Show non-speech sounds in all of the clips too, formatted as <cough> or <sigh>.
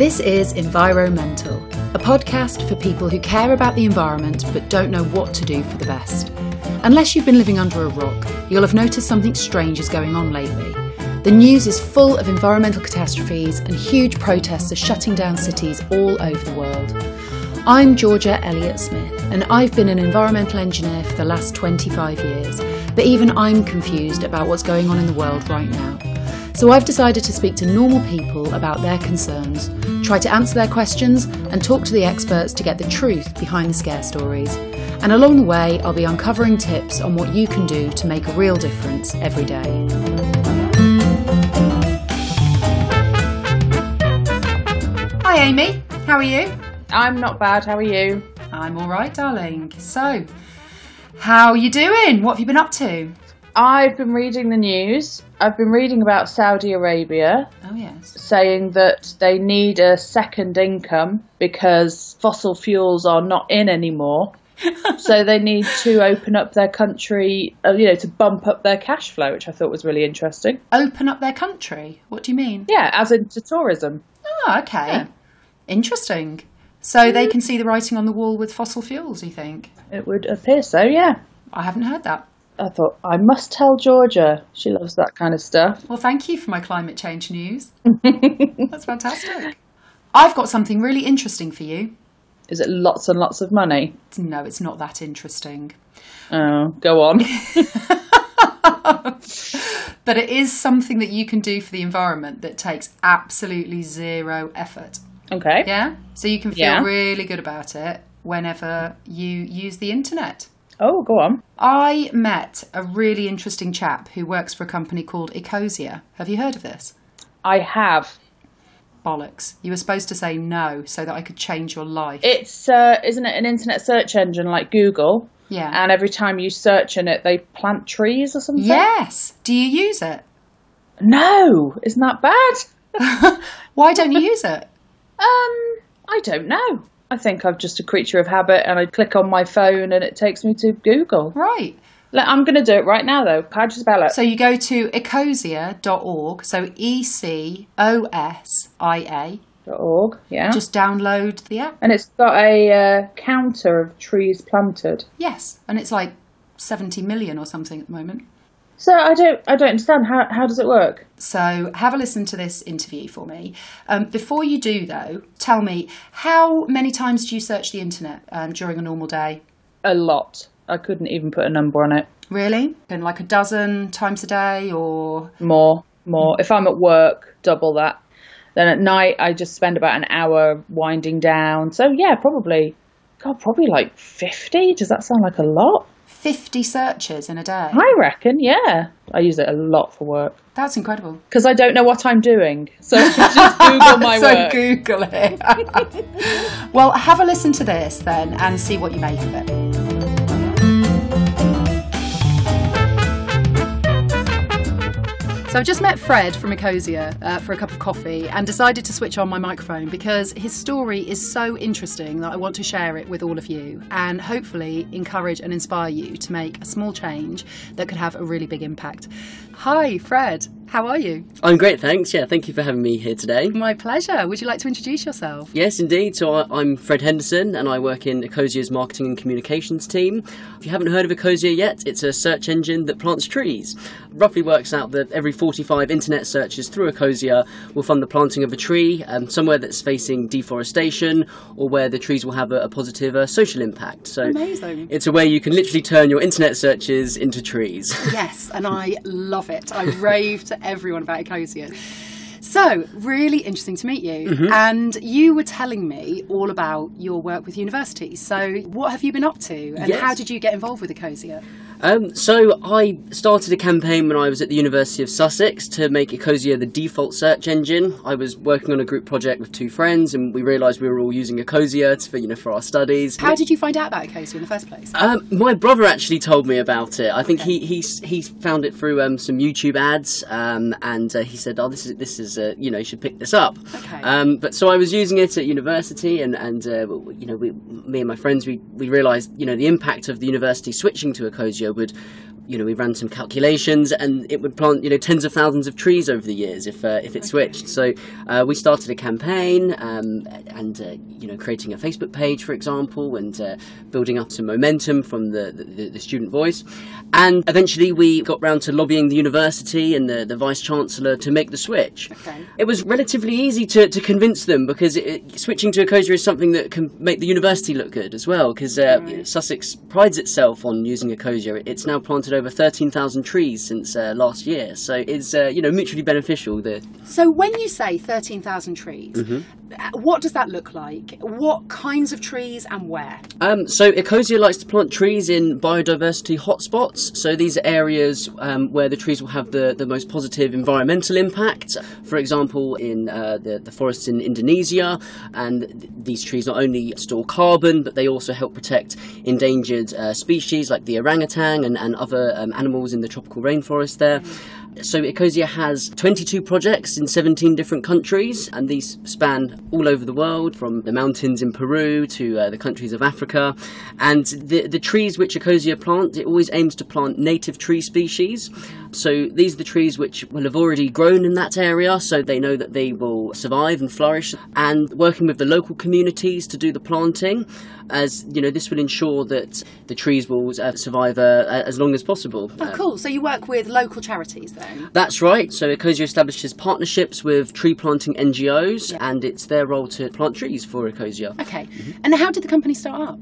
This is Environmental, a podcast for people who care about the environment but don't know what to do for the best. Unless you've been living under a rock, you'll have noticed something strange is going on lately. The news is full of environmental catastrophes and huge protests are shutting down cities all over the world. I'm Georgia Elliott Smith, and I've been an environmental engineer for the last 25 years, but even I'm confused about what's going on in the world right now. So I've decided to speak to normal people about their concerns, try to answer their questions, and talk to the experts to get the truth behind the scare stories. And along the way, I'll be uncovering tips on what you can do to make a real difference every day. Hi, Amy. How are you? I'm not bad. How are you? I'm all right, darling. So, how are you doing? What have you been up to? I've been reading the news. I've been reading about Saudi Arabia Oh, yes. saying that they need a second income because fossil fuels are not in anymore. <laughs> so they need to open up their country, uh, you know, to bump up their cash flow, which I thought was really interesting. Open up their country? What do you mean? Yeah, as into tourism. Oh, okay. Yeah. Interesting. So they can see the writing on the wall with fossil fuels, you think? It would appear so, yeah. I haven't heard that. I thought, I must tell Georgia. She loves that kind of stuff. Well, thank you for my climate change news. <laughs> That's fantastic. I've got something really interesting for you. Is it lots and lots of money? No, it's not that interesting. Oh, go on. <laughs> <laughs> But it is something that you can do for the environment that takes absolutely zero effort. Okay. Yeah? So you can feel Yeah. really good about it whenever you use the internet. Oh, go on. I met a really interesting chap who works for a company called Ecosia. Have you heard of this? I have. Bollocks. You were supposed to say no so that I could change your life. It's uh, isn't it an internet search engine like Google? yeah. And every time you search in it, they plant trees or something. yes. Do you use it? No, isn't that bad? <laughs> Why don't you use it? Um, I don't know. I think I'm just a creature of habit, and I click on my phone, and it takes me to Google. Right. I'm going to do it right now, though. How'd you spell it? So you go to ecosia.org, so E C O S I A. .org. Yeah. Just download the app. and it's got a uh, counter of trees planted. Yes. And it's like 70 million or something at the moment. So I don't, I don't understand how how does it work? So have a listen to this interview for me. Um, before you do, though, tell me how many times do you search the internet um, during a normal day? A lot. I couldn't even put a number on it. Really? Been like a dozen times a day or. More, more. If I'm at work, double that. Then at night, I just spend about an hour winding down. So yeah, probably, God, probably like fifty. Does that sound like a lot? 50 searches in a day. I reckon, yeah. I use it a lot for work That's incredible. because I don't know what I'm doing, so just <laughs> Google my so work. Google it. <laughs> well, have a listen to this then and see what you make of it. So I've just met Fred from Ecosia uh, for a cup of coffee and decided to switch on my microphone because his story is so interesting that I want to share it with all of you and hopefully encourage and inspire you to make a small change that could have a really big impact. Hi, Fred. How are you? I'm great, thanks. Yeah, thank you for having me here today. My pleasure. Would you like to introduce yourself? Yes, indeed. So I, I'm Fred Henderson, and I work in Ecosia's marketing and communications team. If you haven't heard of Ecosia yet, it's a search engine that plants trees. Roughly works out that every 45 internet searches through Ecosia will fund the planting of a tree, um, somewhere that's facing deforestation or where the trees will have a, a positive uh, social impact. So Amazing. it's a way you can literally turn your internet searches into trees. <laughs> Yes, and I love it. I rave to everyone about Ecosia. So, really interesting to meet you. Mm-hmm. And you were telling me all about your work with universities. So, what have you been up to? And Yes. how did you get involved with Ecosia? Um, so I started a campaign when I was at the University of Sussex to make Ecosia the default search engine. I was working on a group project with two friends, and we realised we were all using Ecosia for you know for our studies. How did you find out about Ecosia in the first place? Um, my brother actually told me about it. I think he he he found it through um, some YouTube ads, um, and uh, he said, "Oh, this is this is uh, you know you should pick this up." Okay. Um, but so I was using it at university, and and uh, you know we, me and my friends we we realised you know the impact of the university switching to Ecosia would you know, we ran some calculations, and it would plant, you know, tens of thousands of trees over the years if uh, if it switched. So uh, we started a campaign, um, and uh, you know, creating a Facebook page, for example, and uh, building up some momentum from the, the, the student voice, and eventually we got round to lobbying the university and the, the vice chancellor to make the switch. Okay. It was relatively easy to, to convince them because it, it- switching to Ecosia is something that can make the university look good as well. Because uh, Sussex prides itself on using Ecosia. It's now planted over thirteen thousand trees since uh, last year, so it's uh, you know mutually beneficial. The So when you say 13,000 trees, Mm-hmm. What does that look like? What kinds of trees and where? Um, so Ecosia likes to plant trees in biodiversity hotspots. So these are areas um, where the trees will have the, the most positive environmental impact. For example, in uh, the, the forests in Indonesia, and th- these trees not only store carbon, but they also help protect endangered uh, species like the orangutan and, and other um, animals in the tropical rainforest there. So Ecosia has 22 projects in 17 different countries, and these span all over the world, from the mountains in Peru to uh, the countries of Africa. And the the trees which Ecosia plant, it always aims to plant native tree species. So these are the trees which will have already grown in that area, so they know that they will survive and flourish. And working with the local communities to do the planting, as you know, this will ensure that the trees will uh, survive uh, as long as possible. Oh, cool. So you work with local charities then? That's right. So Ecosia establishes partnerships with tree planting NGOs, and it's their role to plant trees for Ecosia. Okay. And how did the company start up?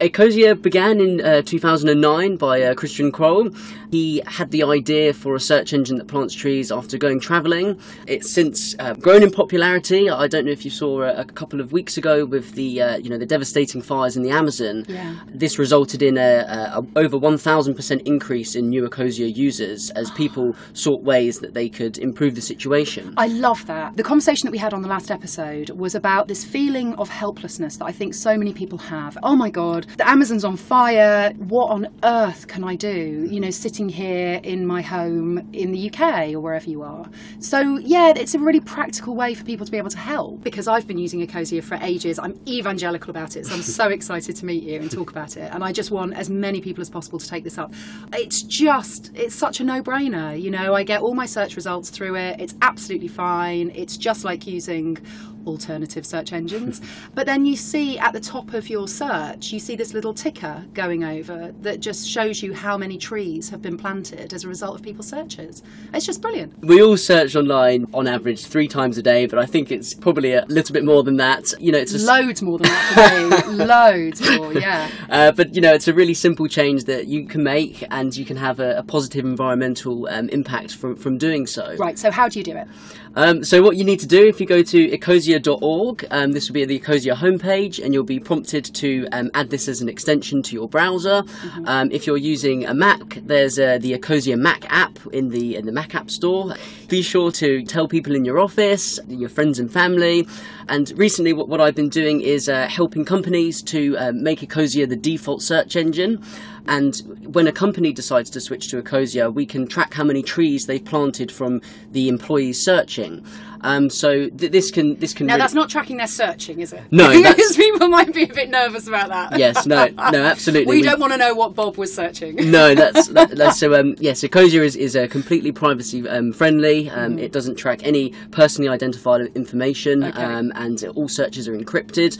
Ecosia began in uh, 2009 by uh, Christian Kroll. He had the idea for a search engine that plants trees after going travelling. It's since uh, grown in popularity. I don't know if you saw a, a couple of weeks ago with the uh, you know the devastating fires in the Amazon. Yeah. This resulted in a, a, a over 1,000% increase in new Ecosia users as people sought ways that they could improve the situation. I love that. The conversation that we had on the last episode was about this feeling of helplessness that I think so many people have. Oh my God, the Amazon's on fire. What on earth can I do? You know, sitting here in my home in the UK or wherever you are. So, yeah, it's a really practical way for people to be able to help because I've been using Ecosia for ages. I'm evangelical about it, so I'm so <laughs> excited to meet you and talk about it. And I just want as many people as possible to take this up. It's just, it's such a no brainer. You know, I get all my search results through it. It's absolutely fine. It's just like using alternative search engines. <laughs> but then you see at the top of your search, you see this little ticker going over that just shows you how many trees have been planted as a result of people's searches. It's just brilliant. We all search online on average three times a day, but I think it's probably a little bit more than that. You know, it's a, Loads more than that. <laughs> Loads more, yeah. uh, but you know, it's a really simple change that you can make, and you can have a, a positive environmental um, impact from from doing so. Right, so how do you do it? Um, so what you need to do if you go to ecosia.org, um, this will be the Ecosia homepage, and you'll be prompted to um, add this as an extension to your browser. Um, if you're using a Mac, there's uh, the Ecosia Mac app in the in the Mac App Store. Be sure to tell people in your office, your friends and family. And recently, what, what I've been doing is uh, helping companies to uh, make Ecosia the default search engine. And when a company decides to switch to Ecosia, we can track how many trees they've planted from the employees searching. Um, so th- this can this can Now, really- that's not tracking their searching, is it? No, <laughs> because people might be a bit nervous about that. yes no no <laughs> absolutely We We- don't want to know what Bob was searching. no, that's, <laughs> that, that's so. Um, yes, Ecosia is is uh, completely privacy um, friendly. Um, It doesn't track any personally identified information, Okay. um, and all searches are encrypted.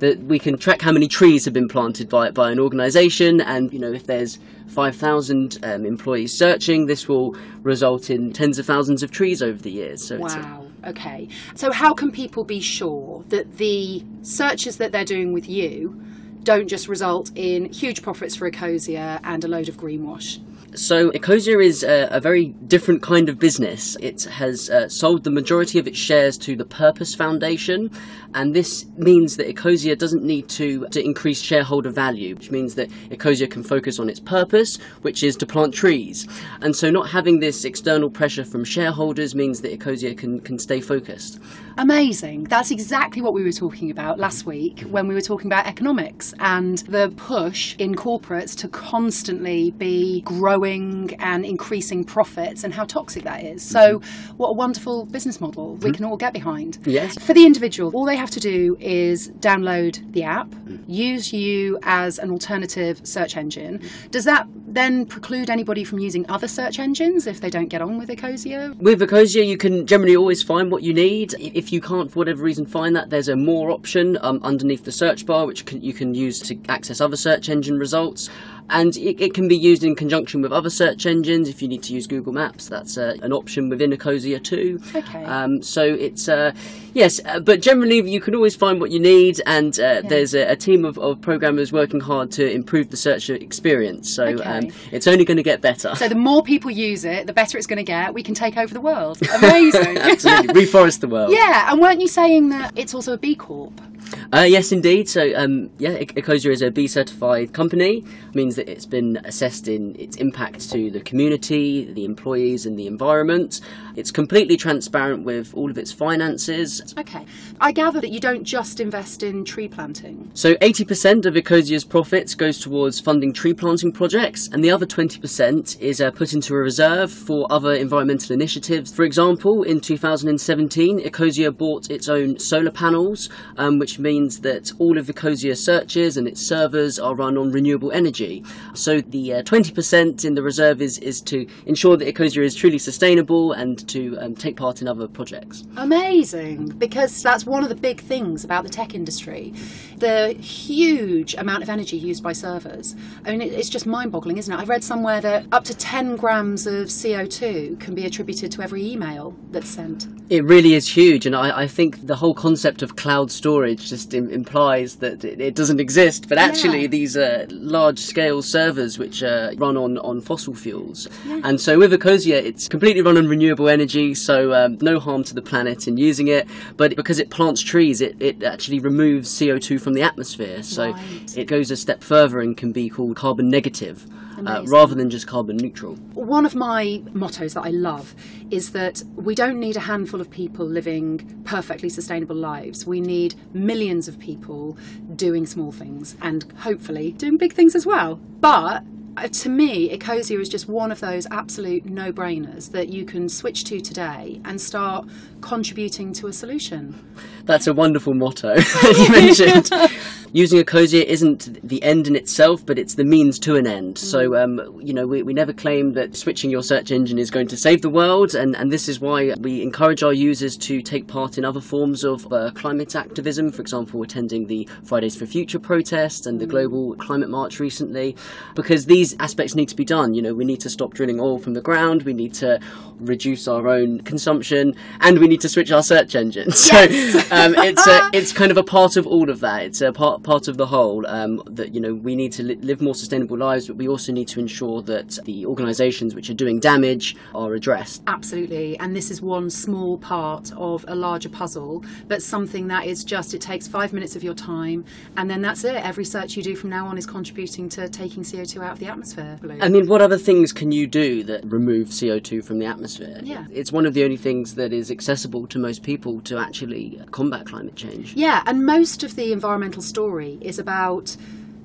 That we can track how many trees have been planted by by an organisation, and you know if there's five thousand um, employees searching, this will result in tens of thousands of trees over the years. So it's a- Wow. Okay. So, how can people be sure that the searches that they're doing with you don't just result in huge profits for Ecosia and a load of greenwash? So Ecosia is a, a very different kind of business. It has uh, sold the majority of its shares to the Purpose Foundation, and this means that Ecosia doesn't need to, to increase shareholder value, which means that Ecosia can focus on its purpose, which is to plant trees. And so not having this external pressure from shareholders means that Ecosia can, can stay focused. Amazing. That's exactly what we were talking about last week when we were talking about economics and the push in corporates to constantly be growing growing and increasing profits and how toxic that is. So, mm-hmm. what a wonderful business model we mm-hmm. can all get behind. Yes. For the individual, all they have to do is download the app, mm. use you as an alternative search engine. Mm-hmm. Does that then preclude anybody from using other search engines if they don't get on with Ecosia? With Ecosia, you can generally always find what you need. If you can't, for whatever reason, find that, there's a more option um, underneath the search bar, which can, you can use to access other search engine results. And it, it can be used in conjunction with other search engines. If you need to use Google Maps, that's uh, an option within Ecosia too. Okay. Um, so it's uh, yes, uh, but generally you can always find what you need, and uh, there's a, a team of, of programmers working hard to improve the search experience. So Okay. um, it's only going to get better. So the more people use it, the better it's going to get. We can take over the world. <laughs> Amazing. Absolutely, reforest the world. yeah, and weren't you saying that it's also a B Corp? Uh, yes, indeed. So, um, yeah, Ecosia is a B certified company. It means that it's been assessed in its impact to the community, the employees, and the environment. It's completely transparent with all of its finances. Okay. I gather that you don't just invest in tree planting. So, 80% of Ecosia's profits goes towards funding tree planting projects, and the other 20% is uh, put into a reserve for other environmental initiatives. For example, in 2017, Ecosia bought its own solar panels, um, which means that all of Ecosia searches and its servers are run on renewable energy. So, the uh, 20% in the reserve is, is to ensure that Ecosia is truly sustainable and to um, take part in other projects. Amazing, because that's one of the big things about the tech industry. The huge amount of energy used by servers. I mean, it's just mind boggling, isn't it? I read somewhere that up to 10 grams of CO2 can be attributed to every email that's sent. It really is huge, and I, I think the whole concept of cloud storage just Im- implies that it, it doesn't exist. But actually, Yeah. these are large-scale servers which uh, run on, on fossil fuels, and so with Ecosia, it's completely run on renewable energy, so um, no harm to the planet in using it. But because it plants trees, it, it actually removes CO two from the atmosphere, so Right. it goes a step further and can be called carbon negative. Uh, rather than just carbon neutral. One of my mottos that I love is that we don't need a handful of people living perfectly sustainable lives. We need millions of people doing small things and hopefully doing big things as well. But uh, to me, Ecosia is just one of those absolute no brainers that you can switch to today and start contributing to a solution. That's a wonderful motto <laughs> you <laughs> mentioned. Using a Ecosia isn't the end in itself, but it's the means to an end. So, um, you know, we, we never claim that switching your search engine is going to save the world, and, and this is why we encourage our users to take part in other forms of uh, climate activism, for example, attending the Fridays for Future protest and the Global Climate March recently, because these aspects need to be done. You know, we need to stop drilling oil from the ground, we need to reduce our own consumption, and we need to switch our search engine. <laughs> So um, it's a, <laughs> it's kind of a part of all of that. It's a part part of the whole um, that you know we need to li- live more sustainable lives, but we also need to ensure that the organisations which are doing damage are addressed. Absolutely, and this is one small part of a larger puzzle, but something that is just it takes five minutes of your time, and then that's it. Every search you do from now on is contributing to taking CO2 out of the atmosphere. I mean, what other things can you do that remove CO2 from the atmosphere? Yeah. It's one of the only things that is accessible to most people to actually combat climate change. Yeah, and most of the environmental story is about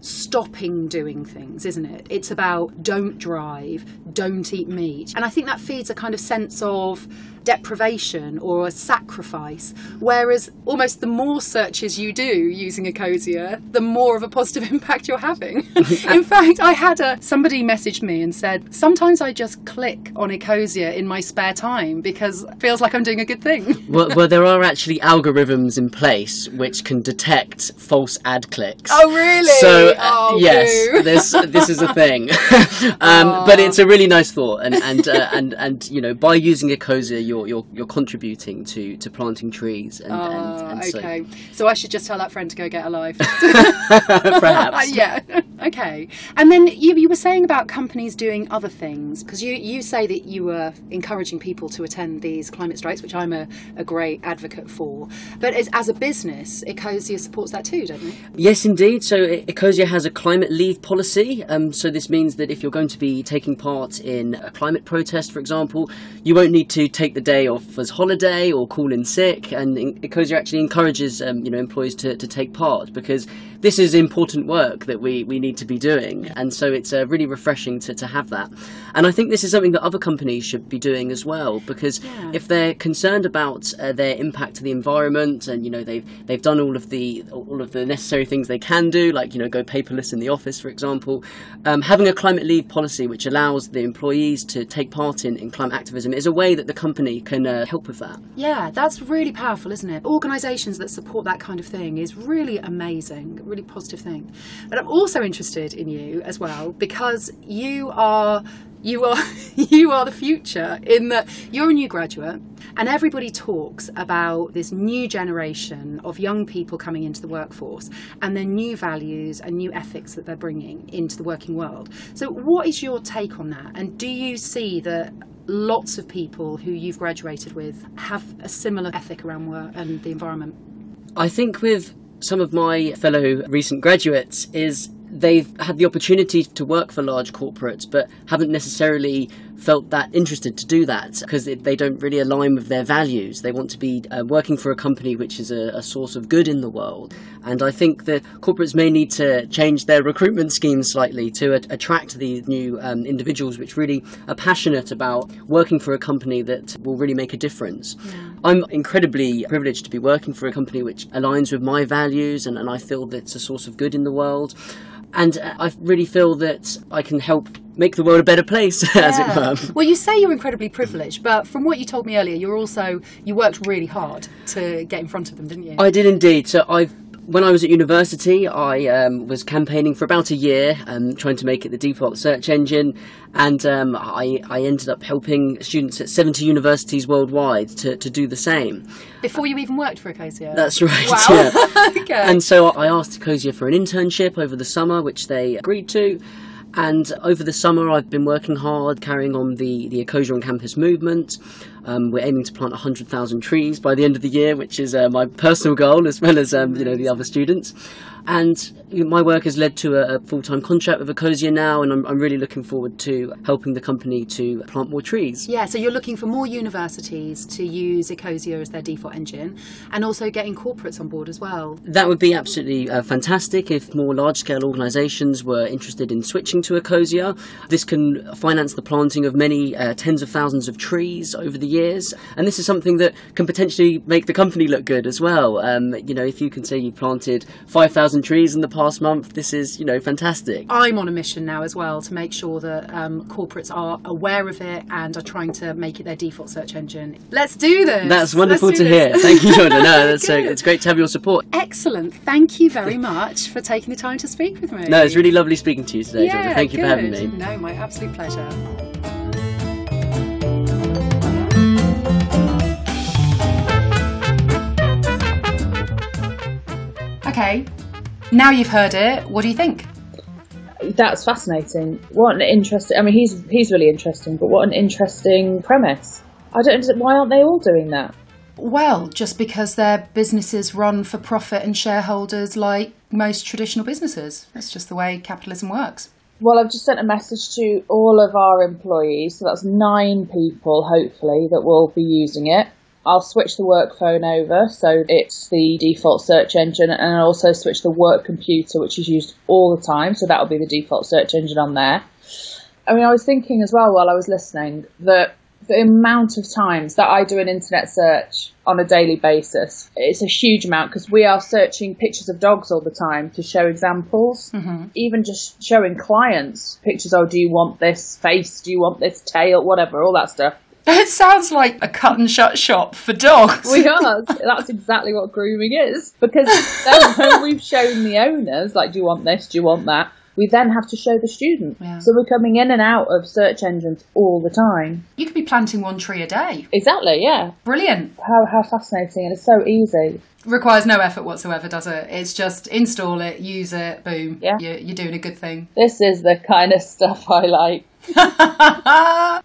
stopping doing things, isn't it? It's about don't drive, don't eat meat. And I think that feeds a kind of sense of deprivation or a sacrifice. Whereas almost the more searches you do using Ecosia, the more of a positive <laughs> impact you're having. <laughs> in fact, I had a somebody messaged me and said, sometimes I just click on Ecosia in my spare time because it feels like I'm doing a good thing. <laughs> well, well, there are actually algorithms in place which can detect false ad clicks. Oh, really? So uh, Oh, yes, this this is a thing, um, but it's a really nice thought, and and uh, and and you know by using Ecosia, you're you're you're contributing to to planting trees, and and, Ah, and so okay. So I should just tell that friend to go get a life. <laughs> <laughs> perhaps. yeah. okay. And then you, you were saying about companies doing other things because you, you say that you were encouraging people to attend these climate strikes, which I'm a, a great advocate for. But as, as a business, Ecosia supports that too, don't they? Yes, indeed. So Ecosia has a climate leave policy. Um, so this means that if you're going to be taking part in a climate protest, for example, you won't need to take the day off as holiday or call in sick, and Ecosia actually encourages um, you know employees to, to take part because this is important work that we, we need to be doing, and so it's uh, really refreshing to, to have that. And I think this is something that other companies should be doing as well because yeah. if they're concerned about uh, their impact to the environment, and you know they've they've done all of the all of the necessary things they can do, like you know go paperless in the office, for example, um, having a climate leave policy which allows the employees to take part in, in climate activism is a way that the company can uh, help with that. Yeah, that's really powerful, isn't it? Organisations that support that kind of thing is really amazing really positive thing. But I'm also interested in you as well because you are you are <laughs> you are the future in that you're a new graduate and everybody talks about this new generation of young people coming into the workforce and their new values and new ethics that they're bringing into the working world so what is your take on that and do you see that lots of people who you've graduated with have a similar ethic around work and the environment? I think with some of my fellow recent graduates is they've had the opportunity to work for large corporates but haven't necessarily felt that interested to do that because they don't really align with their values. They want to be uh, working for a company which is a, a, source of good in the world. And I think that corporates may need to change their recruitment schemes slightly to a- attract these new um, individuals which really are passionate about working for a company that will really make a difference. Yeah. I'm incredibly privileged to be working for a company which aligns with my values and, and I feel that it's a source of good in the world and I really feel that I can help make the world a better place, <laughs> as it were. Well, you say you're incredibly privileged, but from what you told me earlier, you're also you worked really hard to get in front of them, didn't you? I did indeed. So I've when I was at university, I um, was campaigning for about a year, um, trying to make it the default search engine, and um, I, I, ended up helping students at 70 universities worldwide to, to do the same. Before you even worked for Ecosia? That's right, wow. yeah. <laughs> okay. And so I asked Ecosia for an internship over the summer, which they agreed to. And over the summer, I've been working hard, carrying on the, the Ecosia on Campus movement. Um, we're aiming to plant 100,000 trees by the end of the year, which is uh, my personal goal as well as um, you know the other students. And my work has led to a, full time contract with Ecosia now, and I'm, I'm, really looking forward to helping the company to plant more trees. Yeah, so you're looking for more universities to use Ecosia as their default engine, and also getting corporates on board as well. That would be absolutely uh, fantastic if more large scale organisations were interested in switching to Ecosia. This can finance the planting of many uh, tens of thousands of trees over the years, and this is something that can potentially make the company look good as well. Um, you know, if you can say you planted 5,000 trees in the past month. This is, you know, fantastic. I'm on a mission now as well to make sure that um, corporates are aware of it and are trying to make it their default search engine. Let's do this. That's wonderful to this. hear. Thank you, Georgia. No, <laughs> that's so, it's great to have your support. Excellent. Thank you very much for taking the time to speak with me. No, it's really lovely speaking to you today, yeah, Georgia. Thank you good. for having me. No, my absolute pleasure. Okay, now you've heard it, what do you think? That's fascinating. What an interesting. I mean, he's he's really interesting, but what an interesting premise. I don't. Why aren't they all doing that? Well, just because their businesses run for profit and shareholders like most traditional businesses. That's just the way capitalism works. Well, I've just sent a message to all of our employees, so that's nine people, hopefully, that will be using it. I'll switch the work phone over so it's the default search engine and I'll also switch the work computer which is used all the time so that'll be the default search engine on there. I mean I was thinking as well while I was listening that the amount of times that I do an internet search on a daily basis it's a huge amount because we are searching pictures of dogs all the time to show examples mm-hmm. even just showing clients pictures oh do you want this face do you want this tail whatever all that stuff it sounds like a cut and shut shop for dogs. We are. That's exactly what grooming is. Because when we've shown the owners, like, do you want this? Do you want that? We then have to show the student. Yeah. So we're coming in and out of search engines all the time. You could be planting one tree a day. Exactly, yeah. Brilliant. How, how fascinating. And it's so easy. Requires no effort whatsoever, does it? It's just install it, use it, boom. Yeah. You're, you're doing a good thing. This is the kind of stuff I like. <laughs>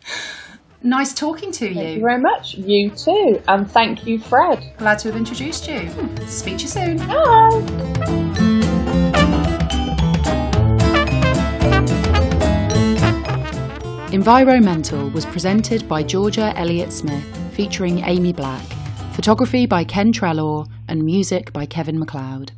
Nice talking to you. Thank you very much. You too. And thank you, Fred. Glad to have introduced you. Speak to you soon. Bye. Environmental was presented by Georgia Elliott Smith featuring Amy Black, photography by Ken Trelaw, and music by Kevin MacLeod.